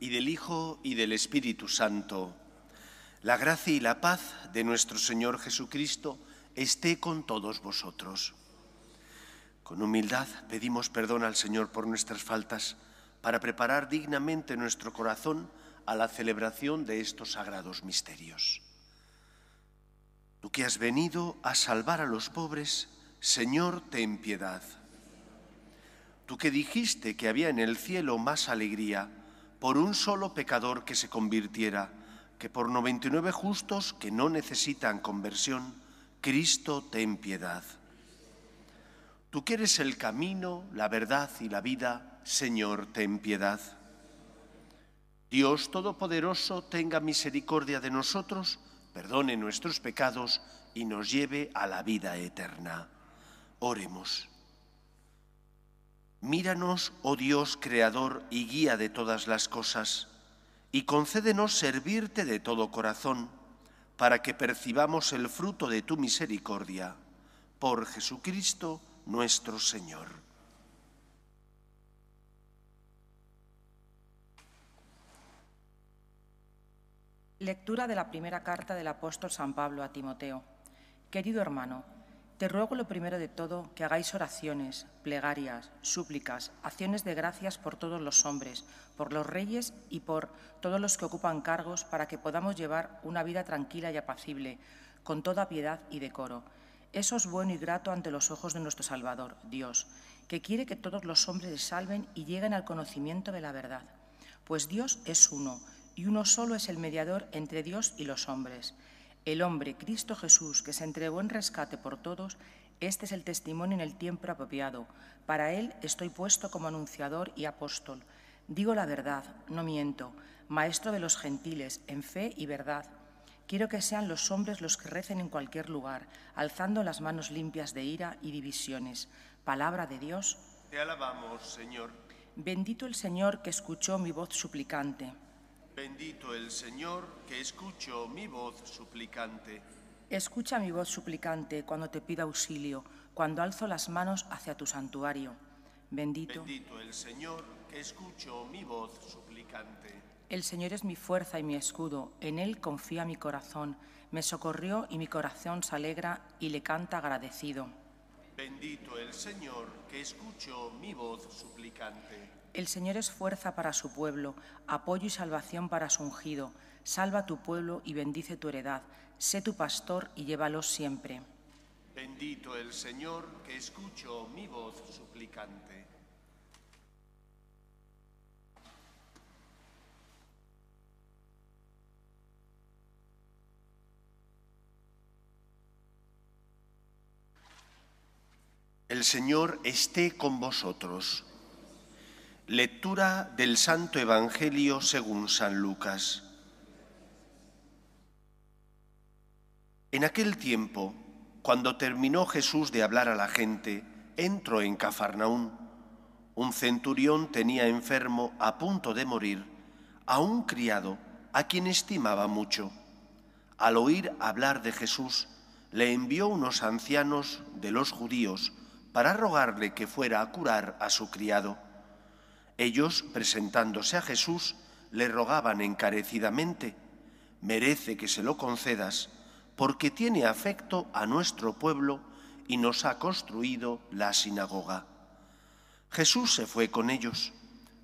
y del Hijo, y del Espíritu Santo, la gracia y la paz de nuestro Señor Jesucristo esté con todos vosotros. Con humildad pedimos perdón al Señor por nuestras faltas para preparar dignamente nuestro corazón a la celebración de estos sagrados misterios. Tú que has venido a salvar a los pobres, Señor, ten piedad. Tú que dijiste que había en el cielo más alegría por un solo pecador que se convirtiera que por 99 justos que no necesitan conversión, Cristo ten piedad. Tú que eres el camino, la verdad y la vida, Señor, ten piedad. Dios Todopoderoso tenga misericordia de nosotros, perdone nuestros pecados y nos lleve a la vida eterna. Oremos. Míranos, oh Dios, Creador y guía de todas las cosas, y concédenos servirte de todo corazón, para que percibamos el fruto de tu misericordia. Por Jesucristo nuestro Señor. Lectura de la primera carta del apóstol San Pablo a Timoteo. Querido hermano, te ruego lo primero de todo que hagáis oraciones, plegarias, súplicas, acciones de gracias por todos los hombres, por los reyes y por todos los que ocupan cargos, para que podamos llevar una vida tranquila y apacible, con toda piedad y decoro. Eso es bueno y grato ante los ojos de nuestro Salvador, Dios, que quiere que todos los hombres se salven y lleguen al conocimiento de la verdad. Pues Dios es uno, y uno solo es el mediador entre Dios y los hombres el hombre, Cristo Jesús, que se entregó en rescate por todos, este es el testimonio en el tiempo apropiado. Para él estoy puesto como anunciador y apóstol. Digo la verdad, no miento, maestro de los gentiles, en fe y verdad. Quiero que sean los hombres los que recen en cualquier lugar, alzando las manos limpias de ira y divisiones. Palabra de Dios. Te alabamos, Señor. Bendito el Señor que escuchó mi voz suplicante. Bendito el Señor que escuchó mi voz suplicante. Escucha mi voz suplicante cuando te pido auxilio, cuando alzo las manos hacia tu santuario. Bendito. Bendito el Señor que escuchó mi voz suplicante. El Señor es mi fuerza y mi escudo, en Él confía mi corazón. Me socorrió y mi corazón se alegra y le canta agradecido. Bendito el Señor que escuchó mi voz suplicante. El Señor es fuerza para su pueblo, apoyo y salvación para su ungido. Salva tu pueblo y bendice tu heredad. Sé tu pastor y llévalos siempre. Bendito el Señor que escuchó mi voz suplicante. El Señor esté con vosotros. Lectura del Santo Evangelio según San Lucas. En aquel tiempo, cuando terminó Jesús de hablar a la gente, entró en Cafarnaún. Un centurión tenía enfermo a punto de morir a un criado a quien estimaba mucho. Al oír hablar de Jesús, le envió unos ancianos de los judíos para rogarle que fuera a curar a su criado. Ellos, presentándose a Jesús, le rogaban encarecidamente, merece que se lo concedas, porque tiene afecto a nuestro pueblo y nos ha construido la sinagoga. Jesús se fue con ellos.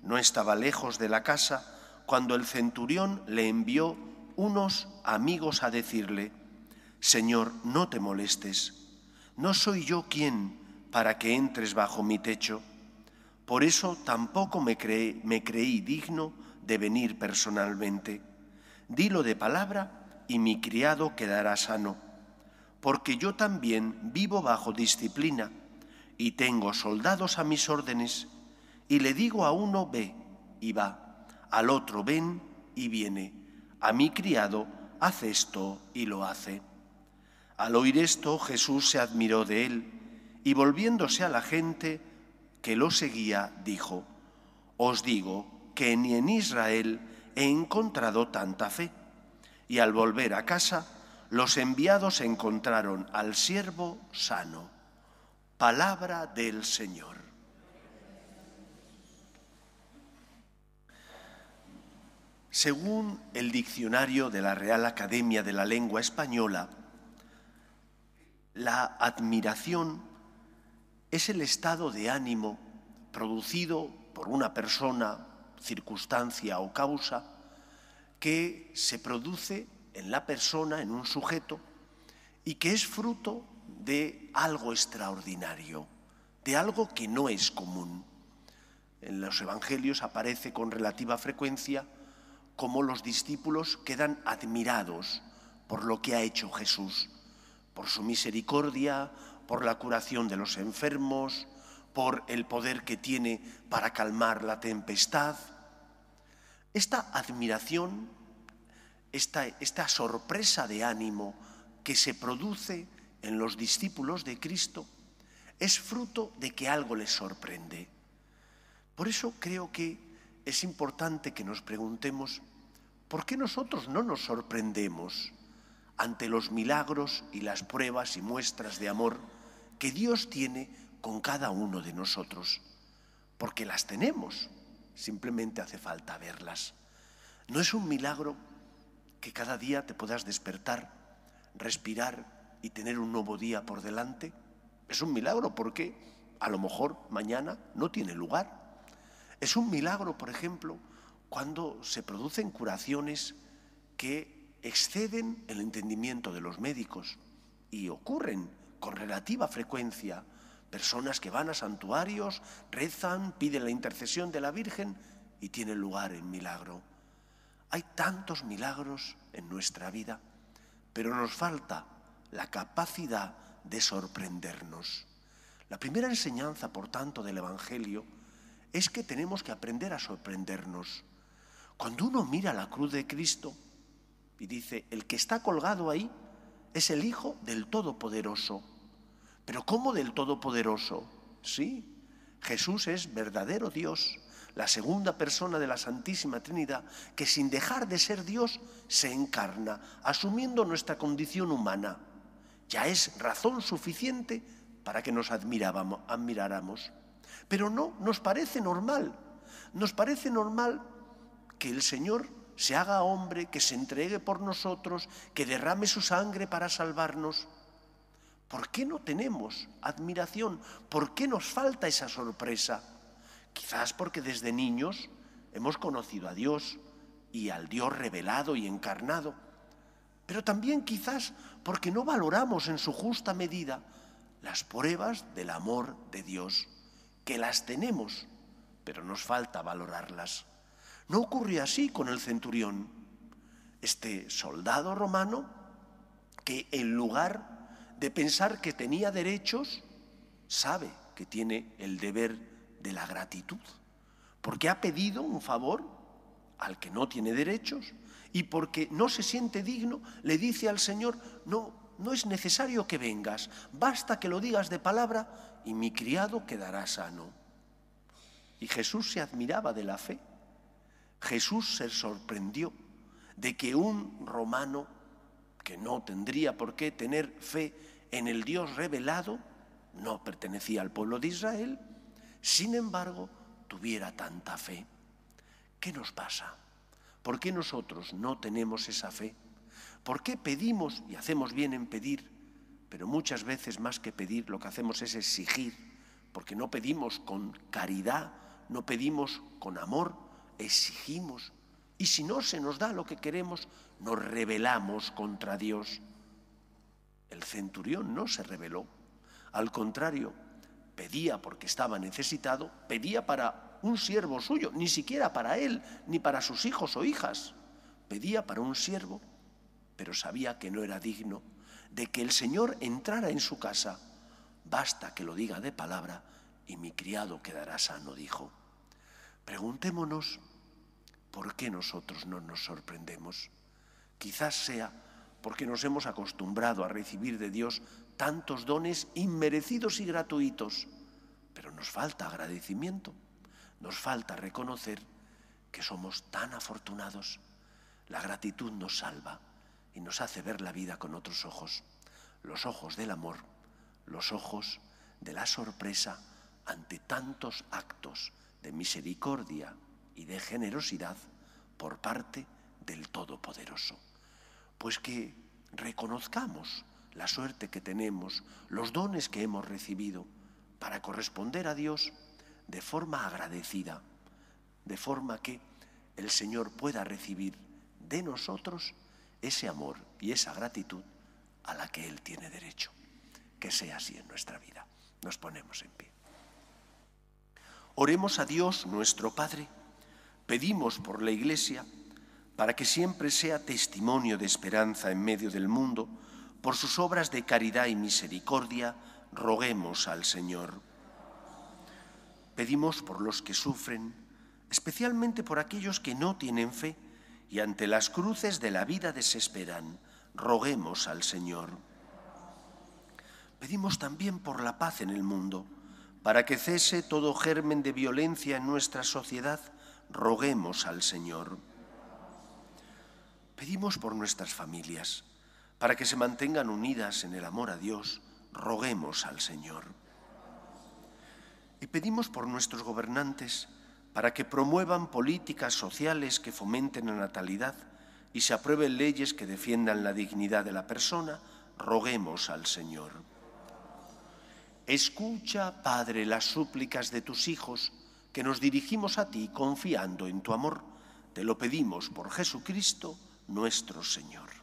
No estaba lejos de la casa cuando el centurión le envió unos amigos a decirle, Señor, no te molestes, no soy yo quien para que entres bajo mi techo por eso tampoco me, creí digno de venir personalmente. Dilo de palabra y mi criado quedará sano, porque yo también vivo bajo disciplina y tengo soldados a mis órdenes, y le digo a uno ve y va, al otro ven y viene, a mi criado haz esto y lo hace. Al oír esto Jesús se admiró de él y volviéndose a la gente, que lo seguía, dijo, Os digo que ni en Israel he encontrado tanta fe. Y al volver a casa, los enviados encontraron al siervo sano. Palabra del Señor. Según el diccionario de la Real Academia de la Lengua Española, la admiración es el estado de ánimo producido por una persona, circunstancia o causa que se produce en la persona, en un sujeto, y que es fruto de algo extraordinario, de algo que no es común. En los Evangelios aparece con relativa frecuencia cómo los discípulos quedan admirados por lo que ha hecho Jesús, por su misericordia, por la curación de los enfermos, por el poder que tiene para calmar la tempestad. Esta admiración, esta, esta sorpresa de ánimo que se produce en los discípulos de Cristo, es fruto de que algo les sorprende. Por eso creo que es importante que nos preguntemos, ¿por qué nosotros no nos sorprendemos ante los milagros y las pruebas y muestras de amor que Dios tiene con cada uno de nosotros? Porque las tenemos, simplemente hace falta verlas. No es un milagro que cada día te puedas despertar, respirar y tener un nuevo día por delante. Es un milagro porque a lo mejor mañana no tiene lugar. Es un milagro, por ejemplo, cuando se producen curaciones que exceden el entendimiento de los médicos y ocurren con relativa frecuencia. Personas que van a santuarios, rezan, piden la intercesión de la Virgen y tienen lugar el milagro. Hay tantos milagros en nuestra vida, pero nos falta la capacidad de sorprendernos. La primera enseñanza, por tanto, del Evangelio es que tenemos que aprender a sorprendernos. Cuando uno mira la cruz de Cristo y dice, el que está colgado ahí es el Hijo del Todopoderoso. Pero ¿cómo del Todopoderoso? Sí, Jesús es verdadero Dios, la segunda persona de la Santísima Trinidad, que sin dejar de ser Dios se encarna, asumiendo nuestra condición humana. Ya es razón suficiente para que nos admiráramos. Pero no, nos parece normal. Nos parece normal que el Señor se haga hombre, que se entregue por nosotros, que derrame su sangre para salvarnos. ¿Por qué no tenemos admiración? ¿Por qué nos falta esa sorpresa? Quizás porque desde niños hemos conocido a Dios y al Dios revelado y encarnado, pero también quizás porque no valoramos en su justa medida las pruebas del amor de Dios que las tenemos, pero nos falta valorarlas. No ocurrió así con el centurión, este soldado romano que en lugar de pensar que tenía derechos, sabe que tiene el deber de la gratitud, porque ha pedido un favor al que no tiene derechos y porque no se siente digno, le dice al Señor, no, no es necesario que vengas, basta que lo digas de palabra y mi criado quedará sano. Y Jesús se admiraba de la fe. Jesús se sorprendió de que un romano, que no tendría por qué tener fe en el Dios revelado, no pertenecía al pueblo de Israel, sin embargo, tuviera tanta fe. ¿Qué nos pasa? ¿Por qué nosotros no tenemos esa fe? ¿Por qué pedimos y hacemos bien en pedir pero muchas veces más que pedir lo que hacemos es exigir, porque no pedimos con caridad, no pedimos con amor, exigimos. Y si no se nos da lo que queremos, nos rebelamos contra Dios. El centurión no se rebeló, al contrario, pedía porque estaba necesitado, pedía para un siervo suyo, ni siquiera para él, ni para sus hijos o hijas, pedía para un siervo, pero sabía que no era digno de que el Señor entrara en su casa. Basta que lo diga de palabra y mi criado quedará sano, dijo. Preguntémonos por qué nosotros no nos sorprendemos. Quizás sea porque nos hemos acostumbrado a recibir de Dios tantos dones inmerecidos y gratuitos, pero nos falta agradecimiento, nos falta reconocer que somos tan afortunados. La gratitud nos salva y nos hace ver la vida con otros ojos, los ojos del amor, los ojos de la sorpresa ante tantos actos de misericordia y de generosidad por parte del Todopoderoso. Pues que reconozcamos la suerte que tenemos, los dones que hemos recibido, para corresponder a Dios de forma agradecida, de forma que el Señor pueda recibir de nosotros ese amor y esa gratitud a la que Él tiene derecho. Que sea así en nuestra vida. Nos ponemos en pie. Oremos a Dios nuestro Padre. Pedimos por la Iglesia para que siempre sea testimonio de esperanza en medio del mundo, por sus obras de caridad y misericordia, roguemos al Señor. Pedimos por los que sufren, especialmente por aquellos que no tienen fe y ante las cruces de la vida desesperan, roguemos al Señor. Pedimos también por la paz en el mundo, para que cese todo germen de violencia en nuestra sociedad, roguemos al Señor. Pedimos por nuestras familias, para que se mantengan unidas en el amor a Dios, roguemos al Señor. Y pedimos por nuestros gobernantes, para que promuevan políticas sociales que fomenten la natalidad y se aprueben leyes que defiendan la dignidad de la persona, roguemos al Señor. Escucha, Padre, las súplicas de tus hijos, que nos dirigimos a ti confiando en tu amor. Te lo pedimos por Jesucristo, nuestro Señor.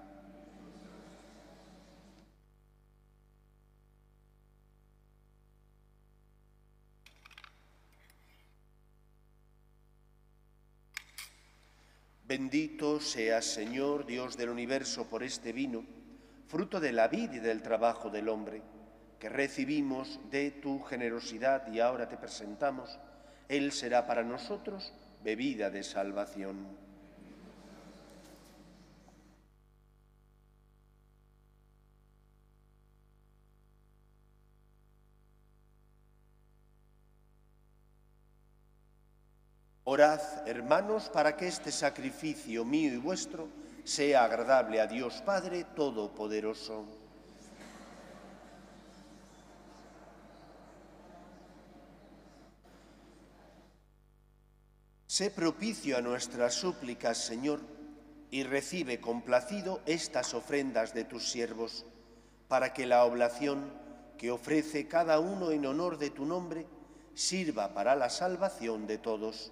Bendito seas, Señor, Dios del universo, por este vino, fruto de la vida y del trabajo del hombre, que recibimos de tu generosidad y ahora te presentamos. Él será para nosotros bebida de salvación. Orad, hermanos, para que este sacrificio mío y vuestro sea agradable a Dios Padre Todopoderoso. Sé propicio a nuestras súplicas, Señor, y recibe complacido estas ofrendas de tus siervos, para que la oblación que ofrece cada uno en honor de tu nombre sirva para la salvación de todos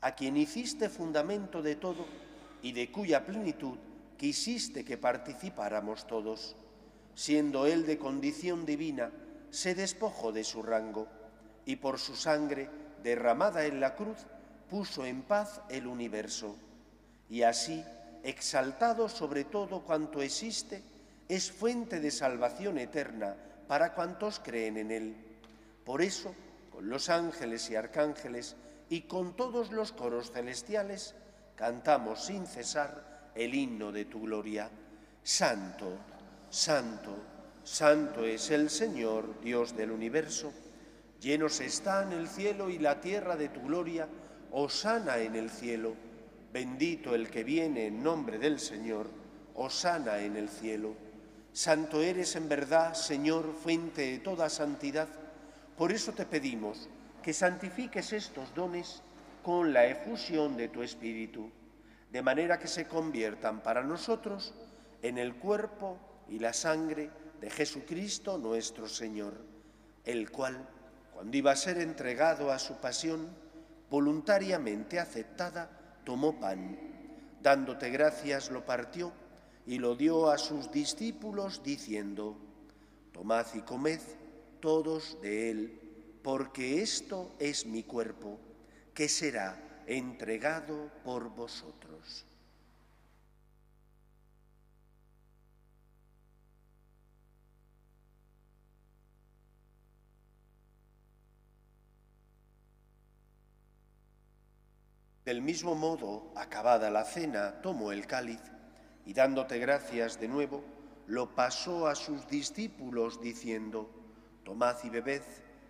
a quien hiciste fundamento de todo y de cuya plenitud quisiste que participáramos todos. Siendo Él de condición divina, se despojó de su rango y por su sangre derramada en la cruz puso en paz el universo. Y así, exaltado sobre todo cuanto existe, es fuente de salvación eterna para cuantos creen en Él. Por eso, con los ángeles y arcángeles, y con todos los coros celestiales cantamos sin cesar el himno de tu gloria. Santo, santo, santo es el Señor, Dios del universo. Llenos están el cielo y la tierra de tu gloria. Osana en el cielo. Bendito el que viene en nombre del Señor. Osana en el cielo. Santo eres en verdad, Señor, fuente de toda santidad. Por eso te pedimos que santifiques estos dones con la efusión de tu Espíritu, de manera que se conviertan para nosotros en el cuerpo y la sangre de Jesucristo nuestro Señor, el cual, cuando iba a ser entregado a su pasión, voluntariamente aceptada, tomó pan, dándote gracias lo partió y lo dio a sus discípulos diciendo, Tomad y comed todos de él, porque esto es mi cuerpo, que será entregado por vosotros. Del mismo modo, acabada la cena, tomó el cáliz y dándote gracias de nuevo, lo pasó a sus discípulos diciendo, Tomad y bebed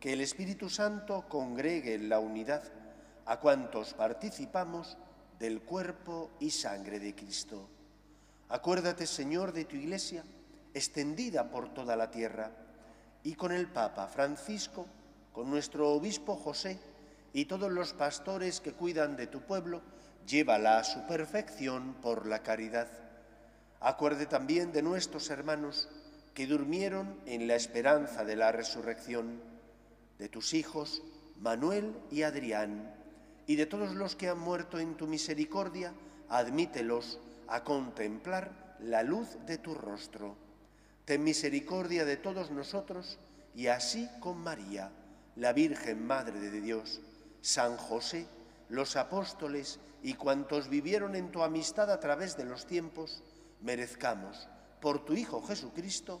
que el Espíritu Santo congregue en la unidad a cuantos participamos del cuerpo y sangre de Cristo. Acuérdate, Señor, de tu Iglesia, extendida por toda la tierra, y con el Papa Francisco, con nuestro Obispo José y todos los pastores que cuidan de tu pueblo, llévala a su perfección por la caridad. Acuerde también de nuestros hermanos que durmieron en la esperanza de la resurrección de tus hijos Manuel y Adrián, y de todos los que han muerto en tu misericordia, admítelos a contemplar la luz de tu rostro. Ten misericordia de todos nosotros y así con María, la Virgen Madre de Dios, San José, los apóstoles y cuantos vivieron en tu amistad a través de los tiempos, merezcamos, por tu Hijo Jesucristo,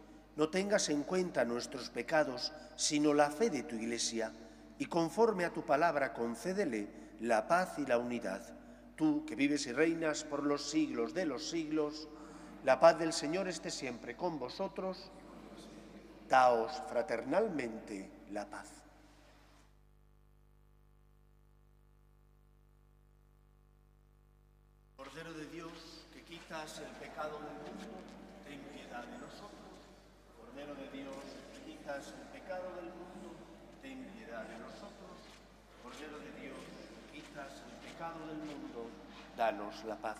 no tengas en cuenta nuestros pecados, sino la fe de tu Iglesia y conforme a tu palabra concédele la paz y la unidad. Tú que vives y reinas por los siglos de los siglos, la paz del Señor esté siempre con vosotros. Daos fraternalmente la paz. Cordero de Dios, que quitas el pecado del mundo, ten piedad de nosotros. Cordero de Dios, quitas el pecado del mundo, ten piedad de nosotros. Cordero de Dios, quitas el pecado del mundo, danos la paz.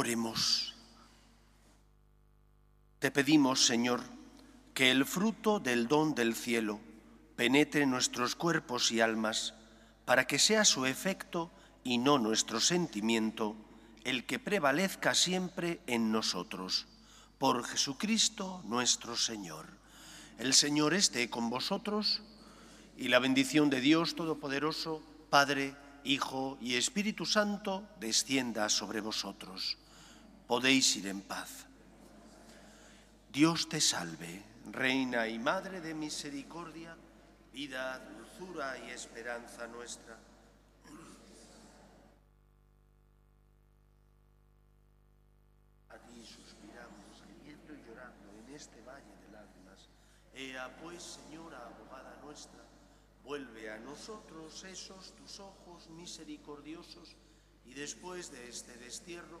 Oremos. Te pedimos, Señor, que el fruto del don del cielo penetre en nuestros cuerpos y almas, para que sea su efecto y no nuestro sentimiento el que prevalezca siempre en nosotros. Por Jesucristo nuestro Señor. El Señor esté con vosotros y la bendición de Dios Todopoderoso, Padre, Hijo y Espíritu Santo, descienda sobre vosotros podéis ir en paz. Dios te salve, Reina y Madre de Misericordia, vida, dulzura y esperanza nuestra. A ti suspiramos, gimiendo y llorando en este valle de lágrimas. Ea pues, Señora, abogada nuestra, Vuelve a nosotros esos tus ojos misericordiosos y después de este destierro,